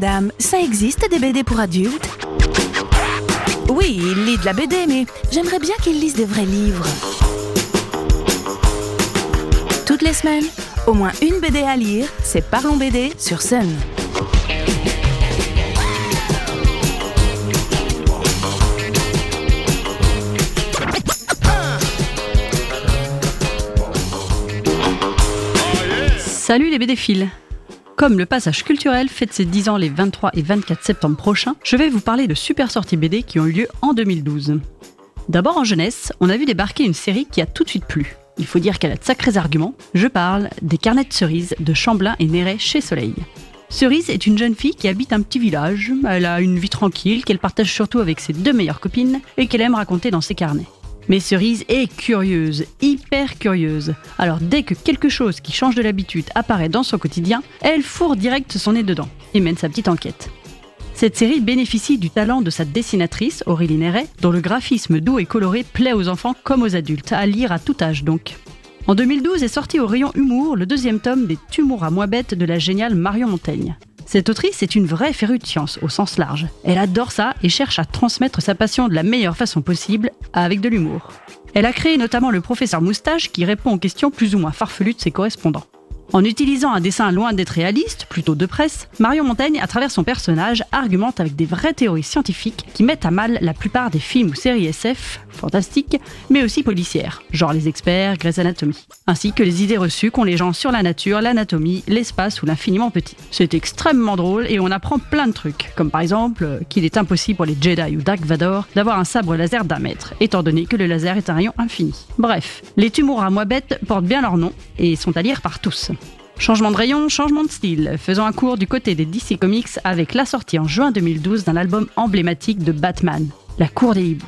madame, ça existe des BD pour adultes? Oui, il lit de la BD, mais j'aimerais bien qu'il lise des vrais livres. Toutes les semaines, au moins une BD à lire, c'est Parlons BD sur Sun. Salut les BD-philes Comme le passage culturel fête ses 10 ans les 23 et 24 septembre prochains, je vais vous parler de super sorties BD qui ont eu lieu en 2012. D'abord en jeunesse, on a vu débarquer une série qui a tout de suite plu. Il faut dire qu'elle a de sacrés arguments. Je parle des carnets de cerises de Chamblin et Néret chez Soleil. Cerise est une jeune fille qui habite un petit village. Elle a une vie tranquille qu'elle partage surtout avec ses deux meilleures copines et qu'elle aime raconter dans ses carnets. Mais Cerise est curieuse, hyper curieuse. Alors dès que quelque chose qui change de l'habitude apparaît dans son quotidien, elle fourre direct son nez dedans et mène sa petite enquête. Cette série bénéficie du talent de sa dessinatrice, Aurélie Néret, dont le graphisme doux et coloré plaît aux enfants comme aux adultes, à lire à tout âge donc. En 2012 est sorti au rayon humour le deuxième tome des Tumours à moins bêtes de la géniale Marion Montaigne. Cette autrice est une vraie férue de science au sens large. Elle adore ça et cherche à transmettre sa passion de la meilleure façon possible, avec de l'humour. Elle a créé notamment le professeur Moustache qui répond aux questions plus ou moins farfelues de ses correspondants. En utilisant un dessin loin d'être réaliste, plutôt de presse, Marion Montaigne, à travers son personnage, argumente avec des vraies théories scientifiques qui mettent à mal la plupart des films ou séries SF, fantastiques, mais aussi policières, genre les experts, Grey's Anatomy, ainsi que les idées reçues qu'ont les gens sur la nature, l'anatomie, l'espace ou l'infiniment petit. C'est extrêmement drôle et on apprend plein de trucs, comme par exemple qu'il est impossible pour les Jedi ou Dark Vador d'avoir un sabre laser d'un mètre, étant donné que le laser est un rayon infini. Bref, les tumours à moi bêtes portent bien leur nom et sont à lire par tous. Changement de rayon, changement de style. Faisons un cours du côté des DC Comics avec la sortie en juin 2012 d'un album emblématique de Batman, La Cour des Hiboux.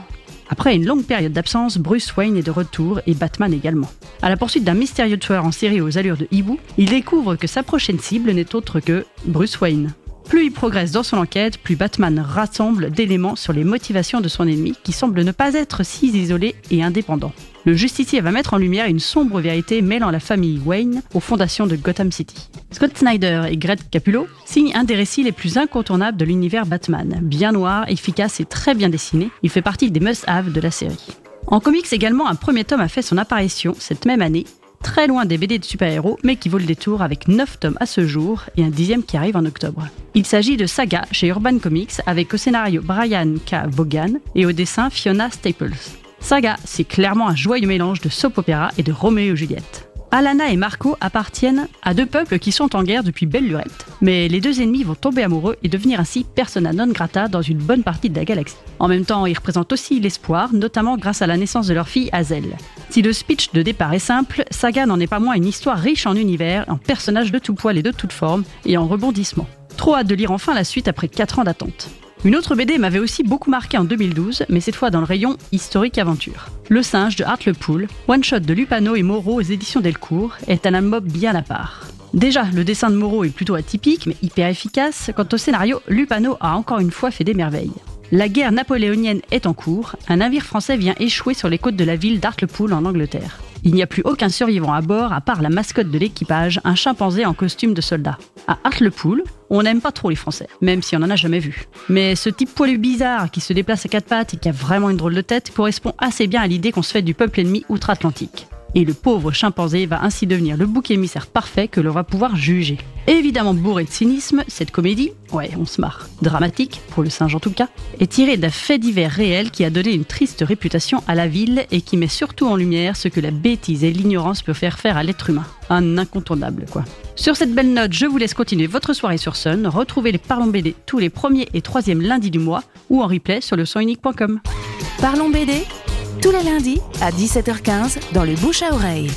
Après une longue période d'absence, Bruce Wayne est de retour et Batman également. À la poursuite d'un mystérieux tueur en série aux allures de hibou, il découvre que sa prochaine cible n'est autre que Bruce Wayne. Plus il progresse dans son enquête, plus Batman rassemble d'éléments sur les motivations de son ennemi qui semble ne pas être si isolé et indépendant le justicier va mettre en lumière une sombre vérité mêlant la famille Wayne aux fondations de Gotham City. Scott Snyder et Greg Capullo signent un des récits les plus incontournables de l'univers Batman. Bien noir, efficace et très bien dessiné, il fait partie des must-have de la série. En comics également, un premier tome a fait son apparition cette même année, très loin des BD de super-héros, mais qui vaut le détour avec 9 tomes à ce jour et un dixième qui arrive en octobre. Il s'agit de Saga chez Urban Comics avec au scénario Brian K. Vaughan et au dessin Fiona Staples. Saga, c'est clairement un joyeux mélange de soap opéra et de Roméo et Juliette. Alana et Marco appartiennent à deux peuples qui sont en guerre depuis belle lurette. Mais les deux ennemis vont tomber amoureux et devenir ainsi persona non grata dans une bonne partie de la galaxie. En même temps, ils représentent aussi l'espoir, notamment grâce à la naissance de leur fille Hazel. Si le speech de départ est simple, Saga n'en est pas moins une histoire riche en univers, en personnages de tout poil et de toute forme, et en rebondissements. Trop hâte de lire enfin la suite après 4 ans d'attente. Une autre BD m'avait aussi beaucoup marqué en 2012, mais cette fois dans le rayon historique aventure. Le singe de Art Le Pool, one shot de Lupano et Moreau aux éditions Delcourt, est un mob bien à part. Déjà, le dessin de Moreau est plutôt atypique, mais hyper efficace. Quant au scénario, Lupano a encore une fois fait des merveilles. La guerre napoléonienne est en cours, un navire français vient échouer sur les côtes de la ville d'Artlepool en Angleterre. Il n'y a plus aucun survivant à bord à part la mascotte de l'équipage, un chimpanzé en costume de soldat. À Hartlepool, on n'aime pas trop les Français, même si on n'en a jamais vu. Mais ce type poilu bizarre qui se déplace à quatre pattes et qui a vraiment une drôle de tête correspond assez bien à l'idée qu'on se fait du peuple ennemi outre-Atlantique et le pauvre chimpanzé va ainsi devenir le bouc émissaire parfait que l'on va pouvoir juger. Évidemment bourré de cynisme, cette comédie, ouais, on se marre, dramatique, pour le singe en tout cas, est tirée d'un fait divers réel qui a donné une triste réputation à la ville et qui met surtout en lumière ce que la bêtise et l'ignorance peuvent faire faire à l'être humain. Un incontournable, quoi. Sur cette belle note, je vous laisse continuer votre soirée sur Sun. Retrouvez les Parlons BD tous les premiers et troisièmes lundis du mois ou en replay sur le sonunique.com. Parlons BD tous les lundis à 17h15 dans le bouche à oreille.